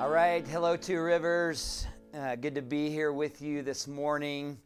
All right, hello, Two Rivers. Uh, good to be here with you this morning.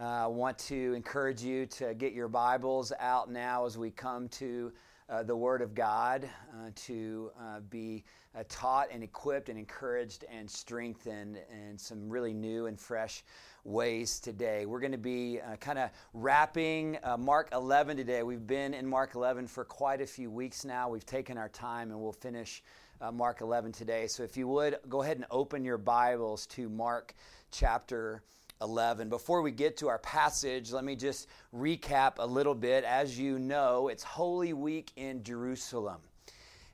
Uh, I want to encourage you to get your Bibles out now as we come to uh, the Word of God uh, to uh, be uh, taught and equipped and encouraged and strengthened in some really new and fresh ways today. We're going to be uh, kind of wrapping uh, Mark 11 today. We've been in Mark 11 for quite a few weeks now. We've taken our time and we'll finish uh, Mark 11 today. So if you would, go ahead and open your Bibles to Mark chapter 11. Before we get to our passage, let me just recap a little bit. As you know, it's Holy Week in Jerusalem.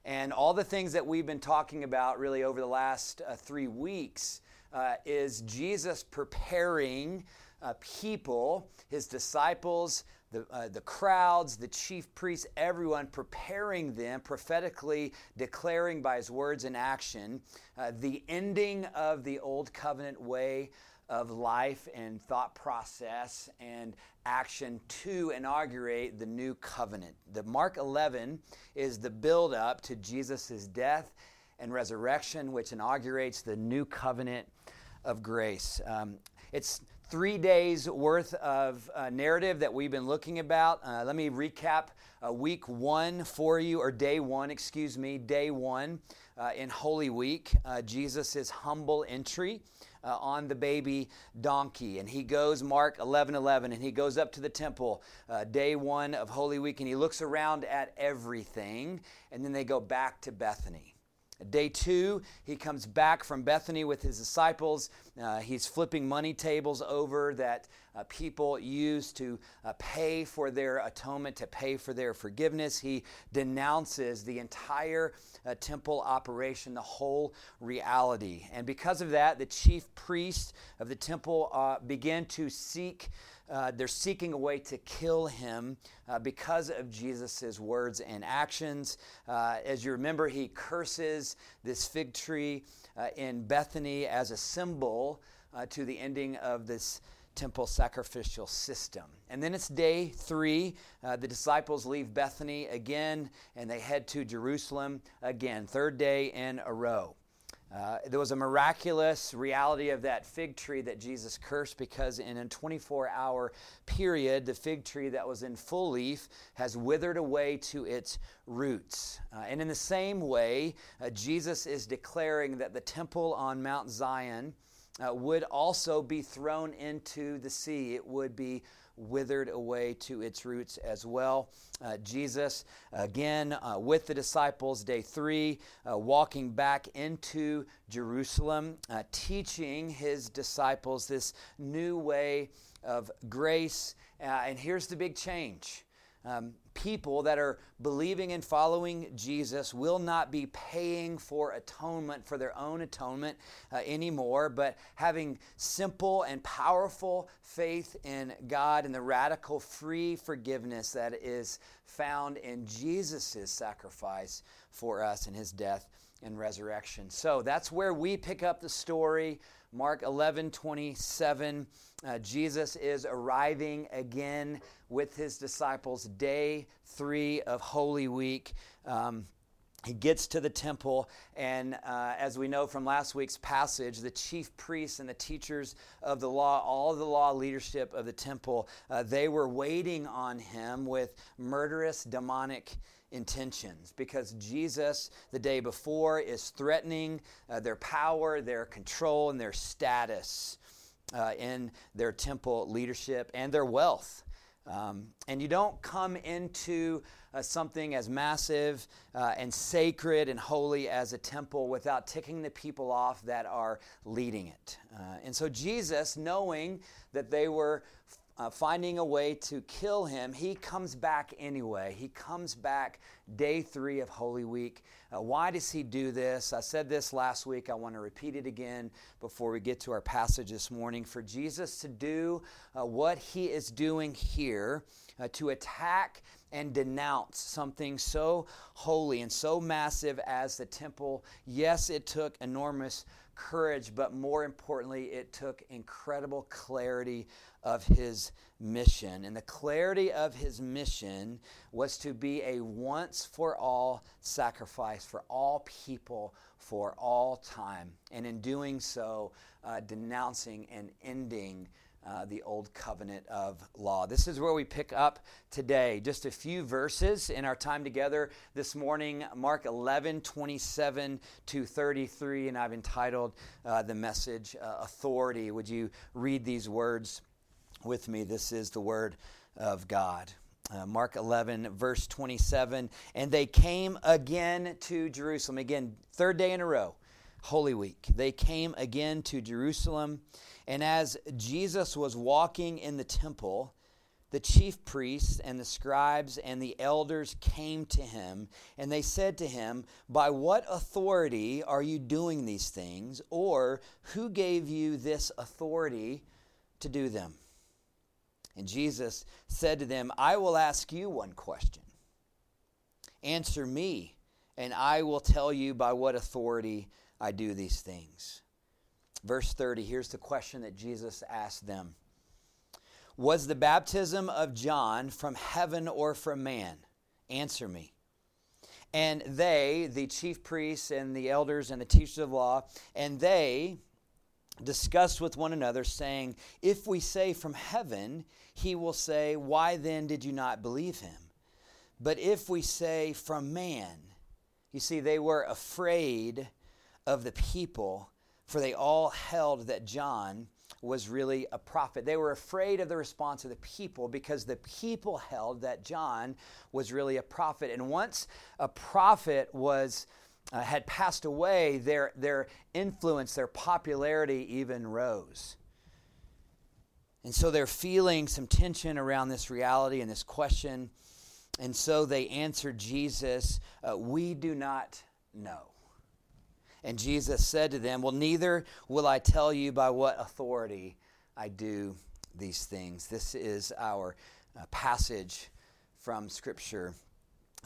And all the things that we've been talking about really over the last uh, three weeks uh, is Jesus preparing uh, people, his disciples, the, uh, the crowds, the chief priests, everyone preparing them, prophetically declaring by his words and action uh, the ending of the old covenant way of life and thought process and action to inaugurate the new covenant. The Mark 11 is the build up to Jesus' death and resurrection, which inaugurates the new covenant of grace. Um, it's three days worth of uh, narrative that we've been looking about. Uh, let me recap uh, week one for you, or day one, excuse me, day one uh, in Holy Week. Uh, Jesus' humble entry. Uh, on the baby donkey. And he goes, Mark 11 11, and he goes up to the temple day one of Holy Week and he looks around at everything. And then they go back to Bethany. Day two, he comes back from Bethany with his disciples. Uh, he's flipping money tables over that uh, people use to uh, pay for their atonement, to pay for their forgiveness. He denounces the entire uh, temple operation, the whole reality. And because of that, the chief priests of the temple uh, began to seek uh, they're seeking a way to kill him because of Jesus' words and actions. As you remember, he curses this fig tree in Bethany as a symbol uh, to the ending of this temple sacrificial system. And then it's day three. Uh, the disciples leave Bethany again and they head to Jerusalem again, third day in a row. Uh, there was a miraculous reality of that fig tree that Jesus cursed because in a 24 hour period, the fig tree that was in full leaf has withered away to its roots. Uh, and in the same way, uh, Jesus is declaring that the temple on Mount Zion uh, would also be thrown into the sea. It would be withered away to its roots as well. Uh, Jesus, again, uh, with the disciples, day three, uh, walking back into Jerusalem, uh, teaching his disciples this new way of grace. Uh, and here's the big change. Um, people that are believing and following Jesus will not be paying for atonement, for their own atonement uh, anymore, but having simple and powerful faith in God and the radical free forgiveness that is found in Jesus' sacrifice for us and his death and resurrection. So that's where we pick up the story. Mark 11 27. Uh, Jesus is arriving again with his disciples, day three of Holy Week. Um, he gets to the temple, and uh, as we know from last week's passage, the chief priests and the teachers of the law, all the law leadership of the temple, uh, they were waiting on him with murderous demonic intentions because Jesus, the day before, is threatening uh, their power, their control, and their status uh, in their temple leadership and their wealth. Um, and you don't come into uh, something as massive uh, and sacred and holy as a temple without ticking the people off that are leading it. Uh, and so, Jesus, knowing that they were uh, finding a way to kill him, he comes back anyway. He comes back day three of Holy Week. Uh, why does he do this? I said this last week. I want to repeat it again before we get to our passage this morning. For Jesus to do uh, what he is doing here, uh, to attack and denounce something so holy and so massive as the temple, yes, it took enormous courage, but more importantly, it took incredible clarity of his mission. And the clarity of his mission was to be a once for all sacrifice for all people for all time. And in doing so, uh, denouncing and ending uh, the old covenant of law. This is where we pick up today. Just a few verses in our time together this morning Mark 11, 27 to 33. And I've entitled uh, the message uh, Authority. Would you read these words with me? This is the word of God. Uh, Mark 11, verse 27. And they came again to Jerusalem. Again, third day in a row, Holy Week. They came again to Jerusalem. And as Jesus was walking in the temple, the chief priests and the scribes and the elders came to him, and they said to him, By what authority are you doing these things? Or who gave you this authority to do them? And Jesus said to them, I will ask you one question. Answer me, and I will tell you by what authority I do these things. Verse 30, here's the question that Jesus asked them Was the baptism of John from heaven or from man? Answer me. And they, the chief priests and the elders and the teachers of law, and they discussed with one another, saying, If we say from heaven, he will say, Why then did you not believe him? But if we say from man, you see, they were afraid of the people for they all held that John was really a prophet. They were afraid of the response of the people because the people held that John was really a prophet. And once a prophet was uh, had passed away, their their influence, their popularity even rose. And so they're feeling some tension around this reality and this question. And so they answer Jesus, uh, We do not know. And Jesus said to them, Well, neither will I tell you by what authority I do these things. This is our uh, passage from Scripture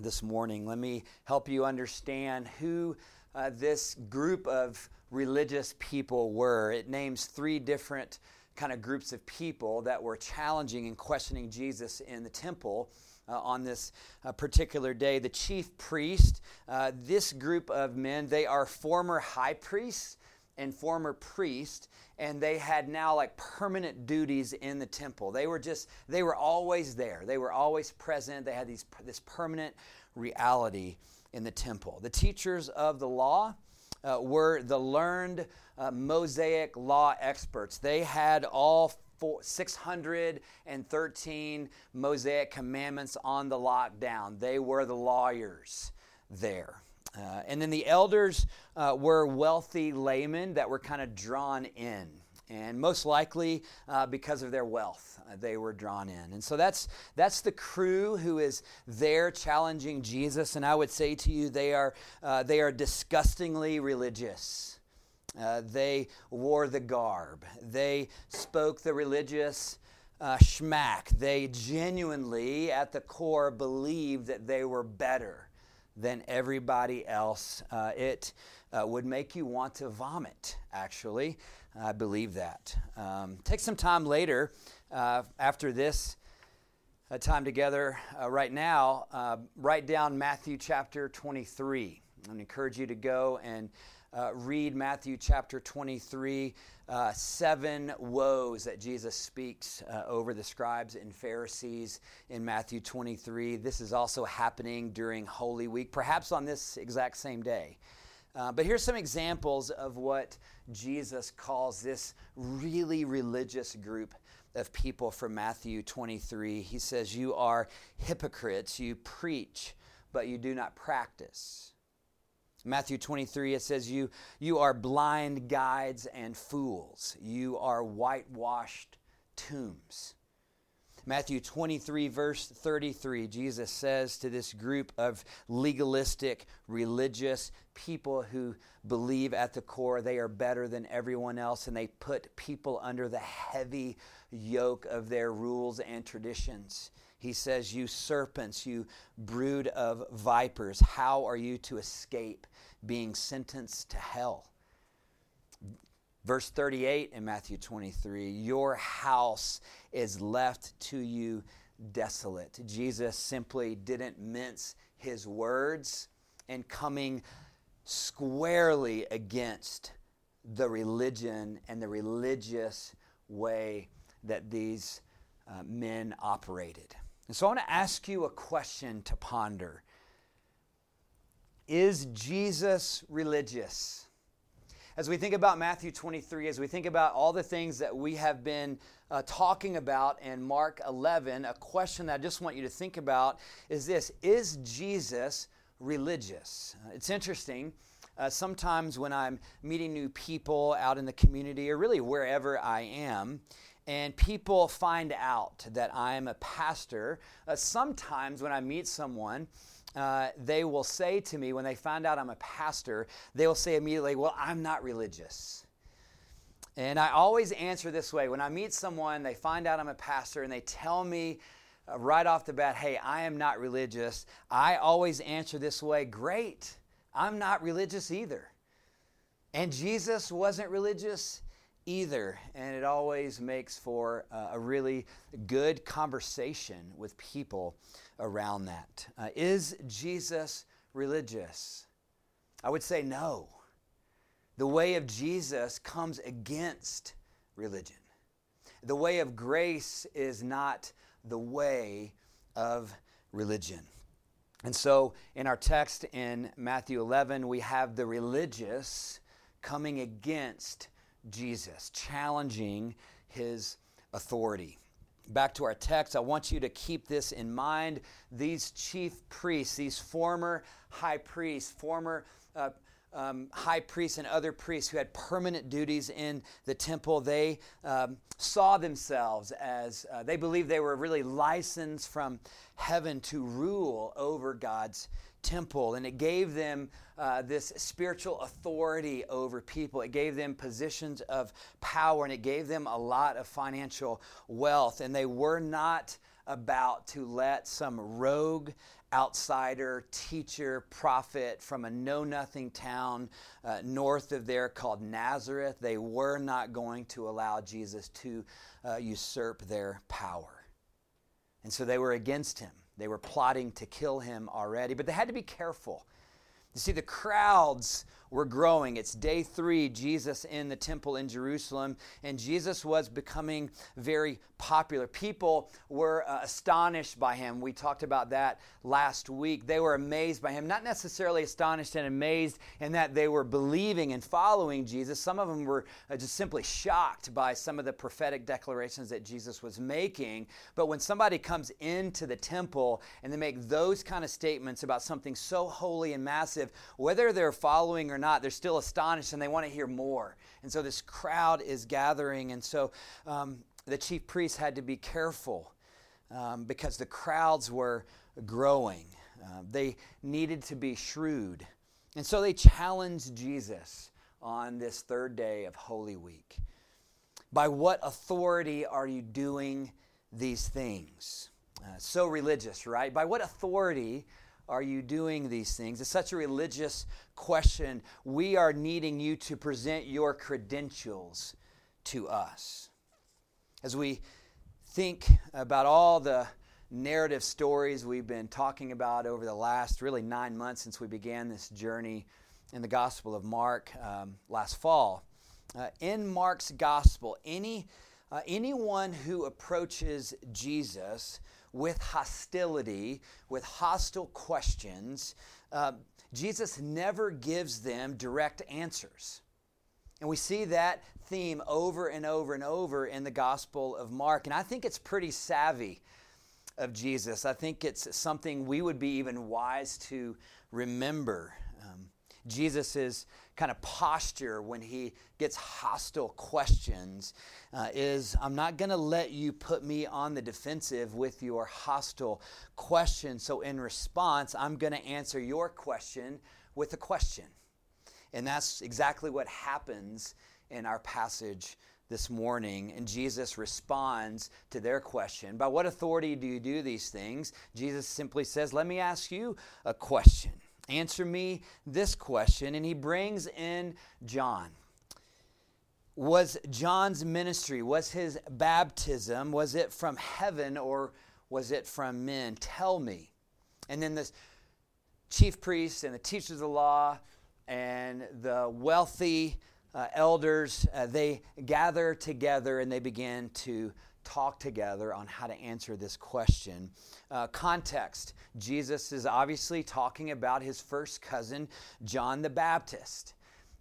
this morning. Let me help you understand who uh, this group of religious people were. It names three different kind of groups of people that were challenging and questioning Jesus in the temple uh, on this uh, particular day. The chief priest, uh, this group of men, they are former high priests and former priests and they had now like permanent duties in the temple. They were just they were always there. They were always present. They had these this permanent reality in the temple. The teachers of the law uh, were the learned uh, mosaic law experts. They had all 613 Mosaic commandments on the lockdown. They were the lawyers there. Uh, and then the elders uh, were wealthy laymen that were kind of drawn in. And most likely uh, because of their wealth, uh, they were drawn in. And so that's, that's the crew who is there challenging Jesus. And I would say to you, they are, uh, they are disgustingly religious. Uh, they wore the garb. They spoke the religious schmack. They genuinely, at the core, believed that they were better than everybody else. Uh, it uh, would make you want to vomit, actually. I believe that. Um, take some time later uh, after this uh, time together right now, write down Matthew chapter 23. I encourage you to go and uh, read Matthew chapter 23, uh, seven woes that Jesus speaks uh, over the scribes and Pharisees in Matthew 23. This is also happening during Holy Week, perhaps on this exact same day. Uh, but here's some examples of what Jesus calls this really religious group of people from Matthew 23. He says, You are hypocrites, you preach, but you do not practice. Matthew 23, it says, you, you are blind guides and fools. You are whitewashed tombs. Matthew 23, verse 33, Jesus says to this group of legalistic, religious people who believe at the core they are better than everyone else and they put people under the heavy yoke of their rules and traditions. He says, You serpents, you brood of vipers, how are you to escape being sentenced to hell. Verse 38 in Matthew 23 Your house is left to you desolate. Jesus simply didn't mince his words and coming squarely against the religion and the religious way that these uh, men operated. And so I want to ask you a question to ponder Is Jesus religious? As we think about Matthew 23, as we think about all the things that we have been uh, talking about in Mark 11, a question that I just want you to think about is this Is Jesus religious? Uh, it's interesting. Uh, sometimes when I'm meeting new people out in the community or really wherever I am, and people find out that I'm a pastor, uh, sometimes when I meet someone, uh, they will say to me, when they find out I'm a pastor, they will say immediately, Well, I'm not religious. And I always answer this way when I meet someone, they find out I'm a pastor, and they tell me uh, right off the bat, Hey, I am not religious. I always answer this way Great, I'm not religious either. And Jesus wasn't religious either. And it always makes for uh, a really good conversation with people around that. Uh, is Jesus religious? I would say no. The way of Jesus comes against religion. The way of grace is not the way of religion. And so in our text in Matthew 11, we have the religious coming against Jesus, challenging his authority. Back to our text, I want you to keep this in mind. These chief priests, these former high priests, former uh, um, high priests and other priests who had permanent duties in the temple, they um, saw themselves as uh, they believed they were really licensed from heaven to rule over God's temple. And it gave them uh, this spiritual authority over people. It gave them positions of power and it gave them a lot of financial wealth. And they were not about to let some rogue outsider, teacher, prophet from a know nothing town uh, north of there called Nazareth. They were not going to allow Jesus to uh, usurp their power. And so they were against him. They were plotting to kill him already, but they had to be careful. You see, the crowds were growing. It's day three, Jesus in the temple in Jerusalem, and Jesus was becoming very popular. People were uh, astonished by him. We talked about that last week. They were amazed by him, not necessarily astonished and amazed in that they were believing and following Jesus. Some of them were uh, just simply shocked by some of the prophetic declarations that Jesus was making. But when somebody comes into the temple and they make those kind of statements about something so holy and massive, whether they're following or not, they're still astonished and they want to hear more. And so this crowd is gathering. And so um, the chief priests had to be careful um, because the crowds were growing. Uh, they needed to be shrewd. And so they challenged Jesus on this third day of Holy Week. By what authority are you doing these things? Uh, so religious, right? By what authority are you doing these things? It's such a religious question. We are needing you to present your credentials to us. As we think about all the narrative stories we've been talking about over the last really nine months since we began this journey in the Gospel of Mark um, last fall, uh, in Mark's Gospel, any, uh, anyone who approaches Jesus with hostility, with hostile questions, uh, Jesus never gives them direct answers. And we see that theme over and over and over in the Gospel of Mark. And I think it's pretty savvy of Jesus. I think it's something we would be even wise to remember. Um, Jesus' kind of posture when he gets hostile questions uh, is I'm not going to let you put me on the defensive with your hostile question. So, in response, I'm going to answer your question with a question. And that's exactly what happens in our passage this morning. And Jesus responds to their question By what authority do you do these things? Jesus simply says, Let me ask you a question. Answer me this question. And he brings in John. was John's ministry, was his baptism, was it from heaven or was it from men? Tell me. And then the chief priests and the teachers of the law and the wealthy uh, elders, uh, they gather together and they begin to talk together on how to answer this question. Uh, context Jesus is obviously talking about his first cousin, John the Baptist.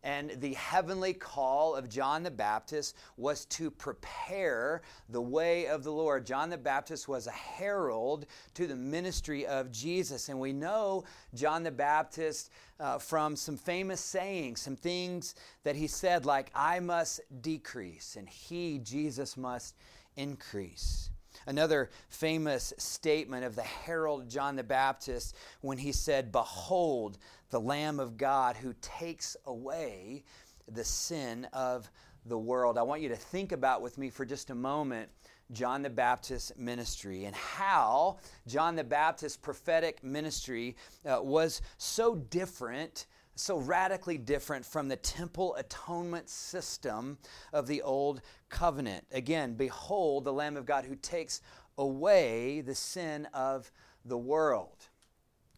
And the heavenly call of John the Baptist was to prepare the way of the Lord. John the Baptist was a herald to the ministry of Jesus. And we know John the Baptist uh, from some famous sayings, some things that he said, like, I must decrease, and he, Jesus, must increase. Another famous statement of the herald John the Baptist when he said, Behold, the Lamb of God who takes away the sin of the world. I want you to think about with me for just a moment John the Baptist's ministry and how John the Baptist's prophetic ministry uh, was so different so radically different from the temple atonement system of the old covenant. Again, behold the Lamb of God who takes away the sin of the world.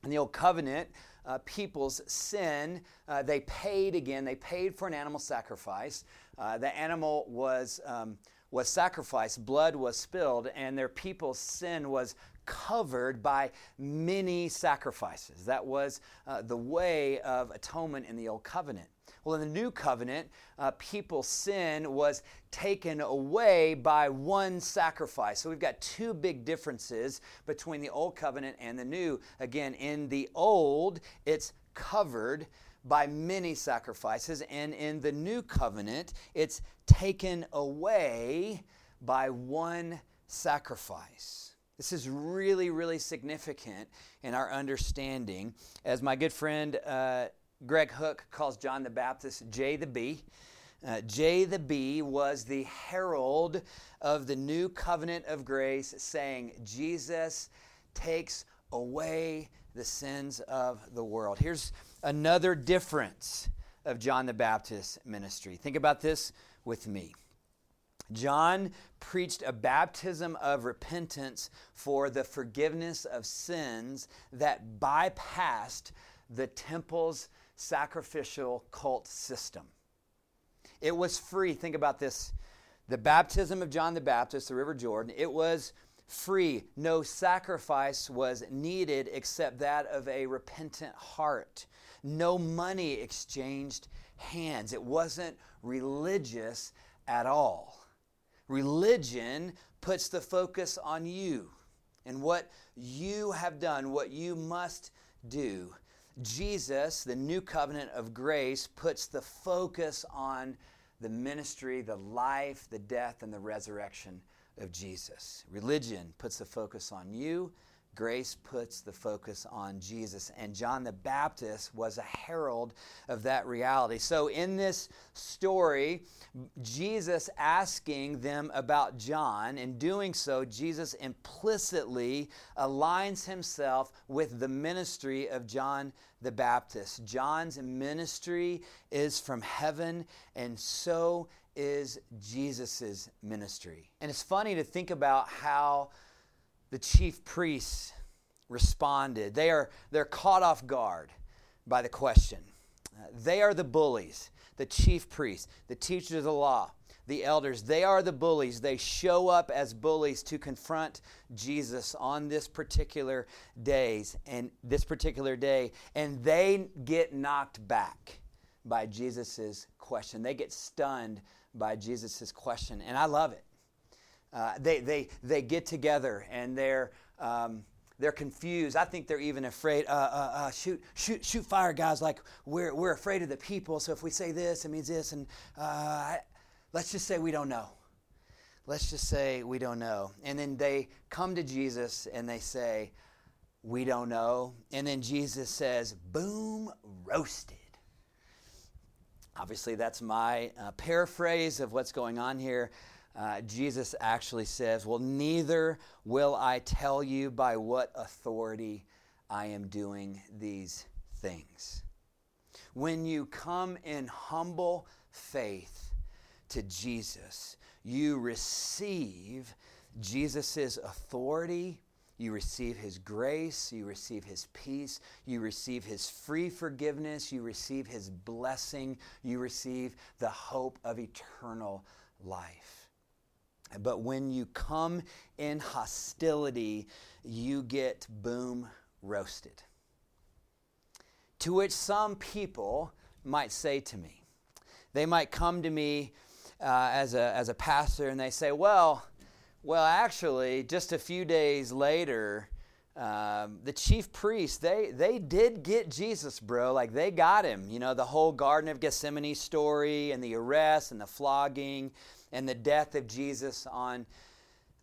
In the old covenant, uh, people's sin, uh, they paid again, they paid for an animal sacrifice. Uh, the animal was. Um, was sacrificed, blood was spilled, and their people's sin was covered by many sacrifices. That was uh, the way of atonement in the Old Covenant. Well, in the New Covenant, uh, people's sin was taken away by one sacrifice. So we've got two big differences between the Old Covenant and the New. Again, in the Old, it's covered by many sacrifices, and in the New Covenant, it's taken away by one sacrifice. This is really, really significant in our understanding. As my good friend uh, Greg Hook calls John the Baptist J the B. Uh, J the B was the herald of the new covenant of grace, saying, Jesus takes away the sins of the world. Here's another difference of John the Baptist's ministry. Think about this with me. John preached a baptism of repentance for the forgiveness of sins that bypassed the temple's sacrificial cult system. It was free. Think about this. The baptism of John the Baptist, the River Jordan, it was free. No sacrifice was needed except that of a repentant heart. No money exchanged hands. It wasn't religious at all. Religion puts the focus on you and what you have done, what you must do. Jesus, the new covenant of grace, puts the focus on the ministry, the life, the death, and the resurrection of Jesus. Religion puts the focus on you Grace puts the focus on Jesus, and John the Baptist was a herald of that reality. So, in this story, Jesus asking them about John, in doing so, Jesus implicitly aligns himself with the ministry of John the Baptist. John's ministry is from heaven, and so is Jesus' ministry. And it's funny to think about how the chief priests responded. They are they're caught off guard by the question. They are the bullies, the chief priests, the teachers of the law, the elders. They are the bullies. They show up as bullies to confront Jesus on this particular days and this particular day, and they get knocked back by Jesus's question. They get stunned by Jesus's question, and I love it. Uh, they, they, they get together and they're, um, they're confused. I think they're even afraid. Uh, uh, uh, shoot, shoot, shoot fire, guys! Like we're we're afraid of the people. So if we say this, it means this. And uh, let's just say we don't know. Let's just say we don't know. And then they come to Jesus and they say, "We don't know." And then Jesus says, "Boom, roasted." Obviously, that's my uh, paraphrase of what's going on here uh, Jesus actually says, Well, neither will I tell you by what authority I am doing these things. When you come in humble faith to Jesus, you receive Jesus' authority, you receive his grace, you receive his peace, you receive his free forgiveness, you receive his blessing, you receive the hope of eternal life. But when you come in hostility, you get boom roasted. To which some people might say to me, they might come to me uh, as, a, as a pastor and they say, Well, well, actually, just a few days later, um, the chief priests they they did get Jesus, bro. Like they got him. You know, the whole Garden of Gethsemane story and the arrest and the flogging and the death of Jesus on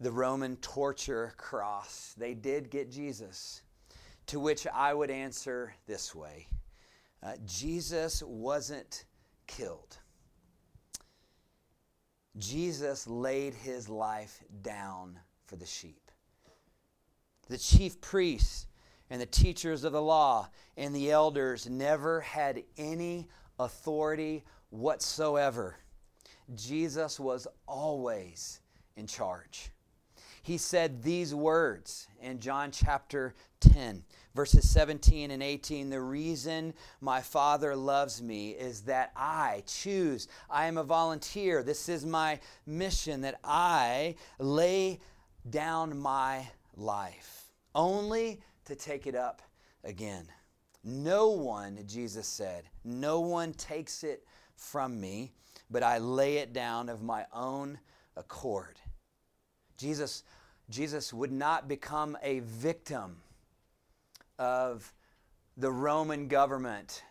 the Roman torture cross. They did get Jesus. To which I would answer this way uh, Jesus wasn't killed. Jesus laid his life down for the sheep. The chief priests and the teachers of the law and the elders never had any authority whatsoever. Jesus was always in charge. He said these words in John chapter 10 verses 17 and 18 the reason my father loves me is that i choose i am a volunteer. This is my mission that i lay down my life only to take it up again. No one jesus said no one takes it from me but i lay it down of my own accord jesus jesus would not become a victim of the Roman government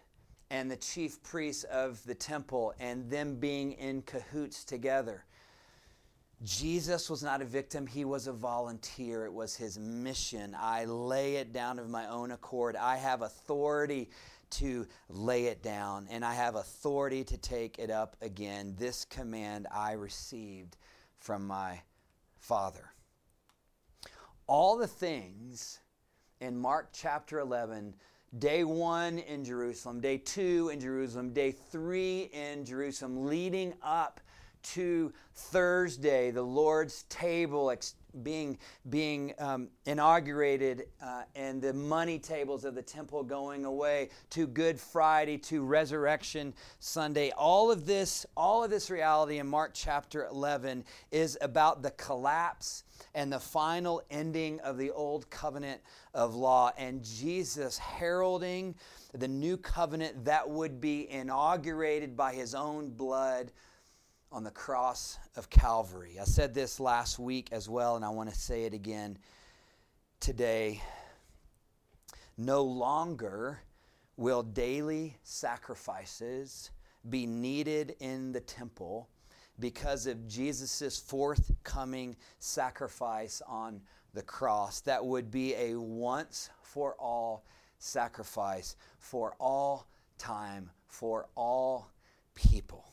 and the chief priests of the temple and them being in cahoots together. Jesus was not a victim, he was a volunteer. It was his mission. I lay it down of my own accord. I have authority to lay it down, and I have authority to take it up again. This command I received from my Father. All the things in Mark chapter 11, day one in Jerusalem, day two in Jerusalem, day three in Jerusalem, leading up to Thursday, the Lord's table ex- being, being um, inaugurated uh, and the money tables of the temple going away, to Good Friday, to Resurrection Sunday. All of this, all of this reality in Mark chapter 11 is about the collapse and the final ending of the old covenant of law and Jesus heralding the new covenant that would be inaugurated by his own blood on the cross of Calvary. I said this last week as well, and I want to say it again today. No longer will daily sacrifices be needed in the temple because of Jesus' forthcoming sacrifice on the cross. That would be a once for all sacrifice for all time, for all people.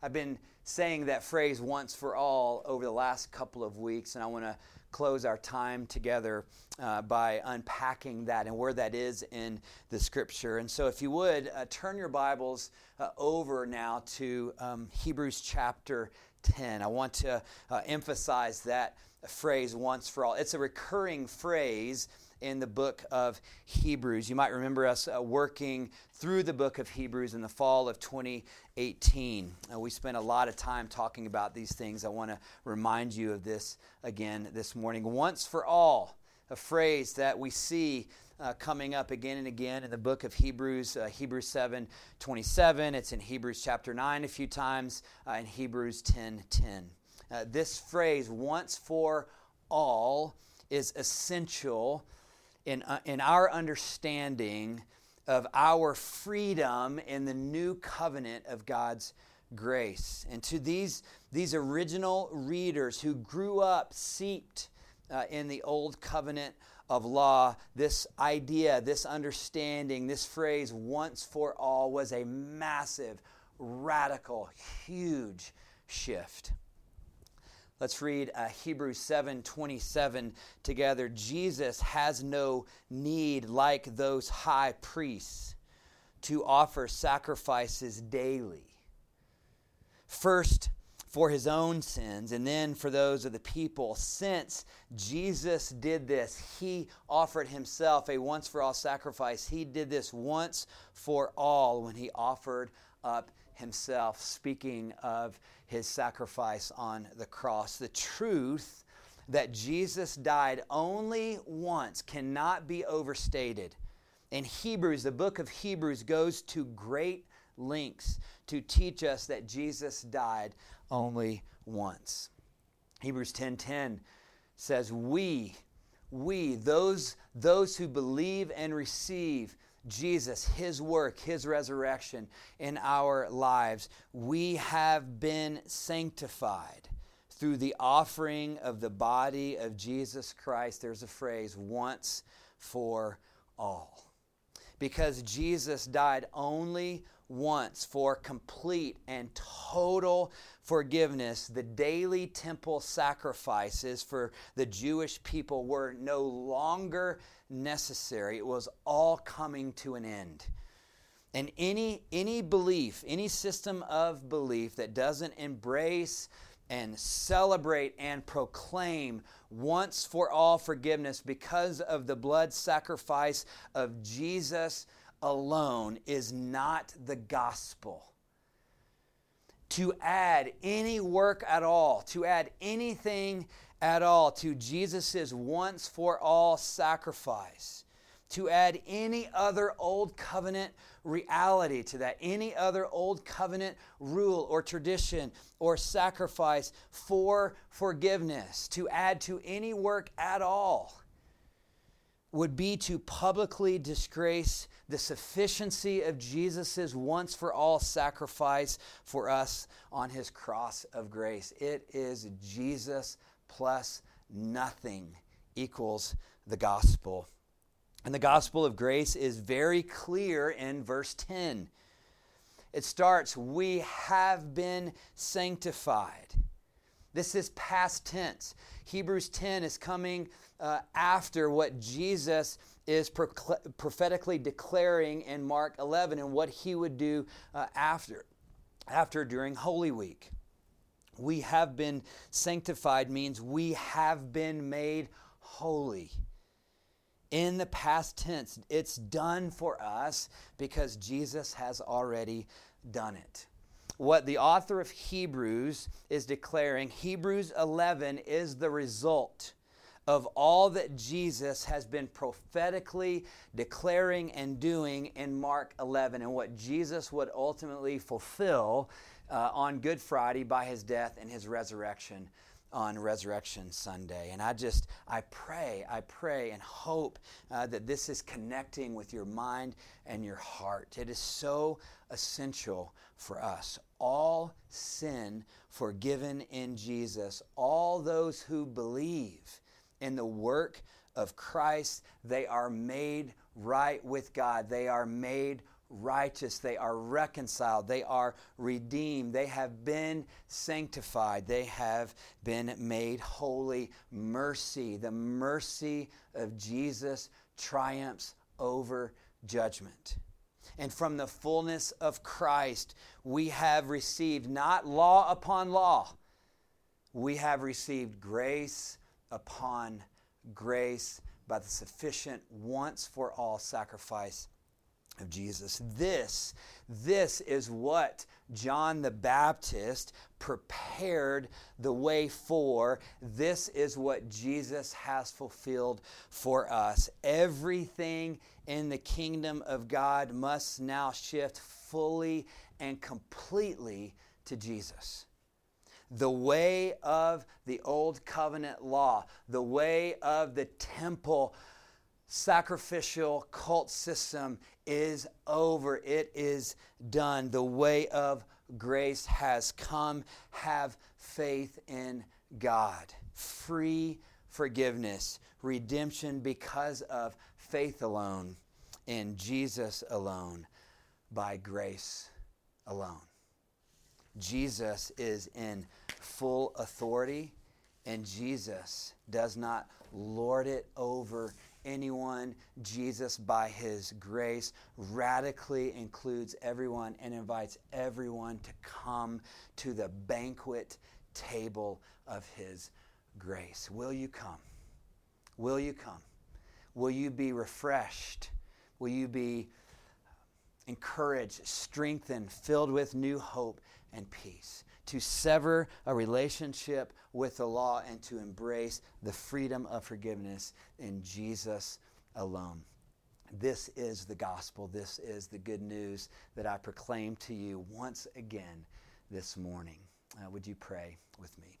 I've been saying that phrase once for all over the last couple of weeks, and I want to close our time together uh, by unpacking that and where that is in the scripture. And so, if you would, uh, turn your Bibles uh, over now to um, Hebrews chapter 10. I want to uh, emphasize that phrase once for all. It's a recurring phrase in the book of Hebrews. You might remember us uh, working through the book of Hebrews in the fall of 2018. Uh, we spent a lot of time talking about these things. I want to remind you of this again this morning. Once for all, a phrase that we see uh, coming up again and again in the book of Hebrews, uh, Hebrews 7 27. It's in Hebrews chapter 9 a few times, uh, in Hebrews 10 10. Uh, this phrase, once for all, is essential in, uh, in our understanding of our freedom in the new covenant of God's grace. And to these, these original readers who grew up seeped uh, in the old covenant of law, this idea, this understanding, this phrase, once for all, was a massive, radical, huge shift. Let's read uh, Hebrews 7 27 together. Jesus has no need, like those high priests, to offer sacrifices daily, first for his own sins and then for those of the people. Since Jesus did this, he offered himself a once for all sacrifice. He did this once for all when he offered up himself, speaking of his sacrifice on the cross. The truth that Jesus died only once cannot be overstated. In Hebrews, the book of Hebrews goes to great lengths to teach us that Jesus died only once. Hebrews 10:10 says, "We, we, those, those who believe and receive Jesus, His work, His resurrection in our lives, we have been sanctified through the offering of the body of Jesus Christ. There's a phrase, once for all. Because Jesus died only once for complete and total forgiveness, the daily temple sacrifices for the Jewish people were no longer necessary. It was all coming to an end. And any, any belief, any system of belief that doesn't embrace and celebrate and proclaim once for all forgiveness because of the blood sacrifice of Jesus alone is not the gospel. To add any work at all, to add anything at all to Jesus' once for all sacrifice, to add any other old covenant reality to that, any other old covenant rule or tradition or sacrifice for forgiveness, to add to any work at all would be to publicly disgrace the sufficiency of Jesus' once for all sacrifice for us on his cross of grace. It is Jesus plus nothing equals the gospel. And the gospel of grace is very clear in verse 10. It starts, We have been sanctified. This is past tense. Hebrews 10 is coming uh, after what Jesus is prophetically declaring in Mark 11 and what he would do uh, after, after during Holy Week. We have been sanctified means we have been made holy. In the past tense, it's done for us because Jesus has already done it what the author of Hebrews is declaring, Hebrews 11 is the result of all that Jesus has been prophetically declaring and doing in Mark 11 and what Jesus would ultimately fulfill uh, on Good Friday by his death and his resurrection on Resurrection Sunday. And I just, I pray, I pray and hope uh, that this is connecting with your mind and your heart. It is so essential for us. All sin forgiven in Jesus, all those who believe in the work of Christ, they are made right with God. They are made righteous. They are reconciled. They are redeemed. They have been sanctified. They have been made holy. Mercy, the mercy of Jesus triumphs over judgment. And from the fullness of Christ, we have received not law upon law, we have received grace upon grace by the sufficient once for all sacrifice of Jesus. This, this is what John the Baptist prepared the way for. This is what Jesus has fulfilled for us. Everything in the kingdom of God must now shift fully and completely to Jesus the way of the old covenant law, the way of the temple sacrificial cult system is over. It is done. The way of grace has come. Have faith in God. Free forgiveness, redemption because of faith alone in Jesus alone, by grace alone. Jesus is in full authority, and Jesus does not lord it over anyone. Jesus, by his grace, radically includes everyone and invites everyone to come to the banquet table of his grace. Will you come? Will you come? Will you be refreshed? Will you be encouraged, strengthened, filled with new hope and peace? To sever a relationship with the law and to embrace the freedom of forgiveness in Jesus alone. This is the gospel. This is the good news that I proclaim to you once again this morning. Uh, would you pray with me?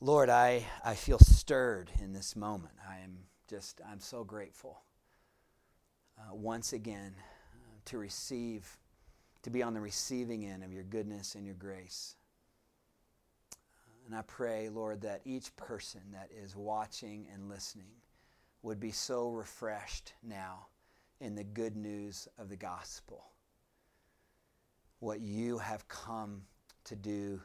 Lord, I, I feel stirred in this moment. I am just, I'm so grateful uh, once again uh, to receive, to be on the receiving end of your goodness and your grace. And I pray, Lord, that each person that is watching and listening would be so refreshed now in the good news of the gospel. What you have come to do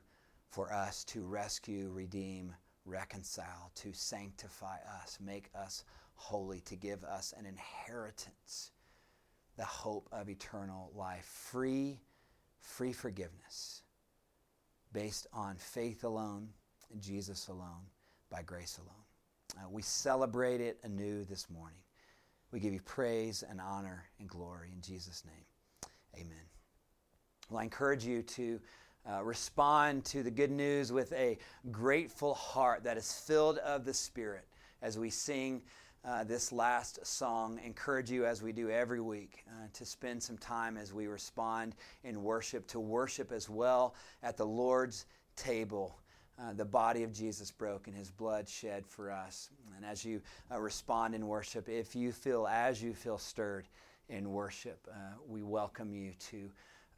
for us to rescue, redeem, reconcile, to sanctify us, make us holy, to give us an inheritance, the hope of eternal life, free, free forgiveness, based on faith alone, Jesus alone, by grace alone. Uh, we celebrate it anew this morning. We give you praise and honor and glory in Jesus' name. Amen. Well, I encourage you to uh, respond to the good news with a grateful heart that is filled of the Spirit as we sing uh, this last song. Encourage you, as we do every week, uh, to spend some time as we respond in worship, to worship as well at the Lord's table. Uh, the body of Jesus broken, his blood shed for us. And as you uh, respond in worship, if you feel as you feel stirred in worship, uh, we welcome you to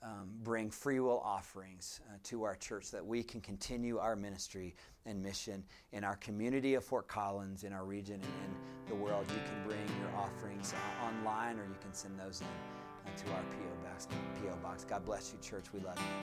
um, bring free will offerings uh, to our church that we can continue our ministry and mission in our community of Fort Collins, in our region, and in the world. You can bring your offerings uh, online or you can send those in uh, to our P.O. box. P.O. box. God bless you, church. We love you.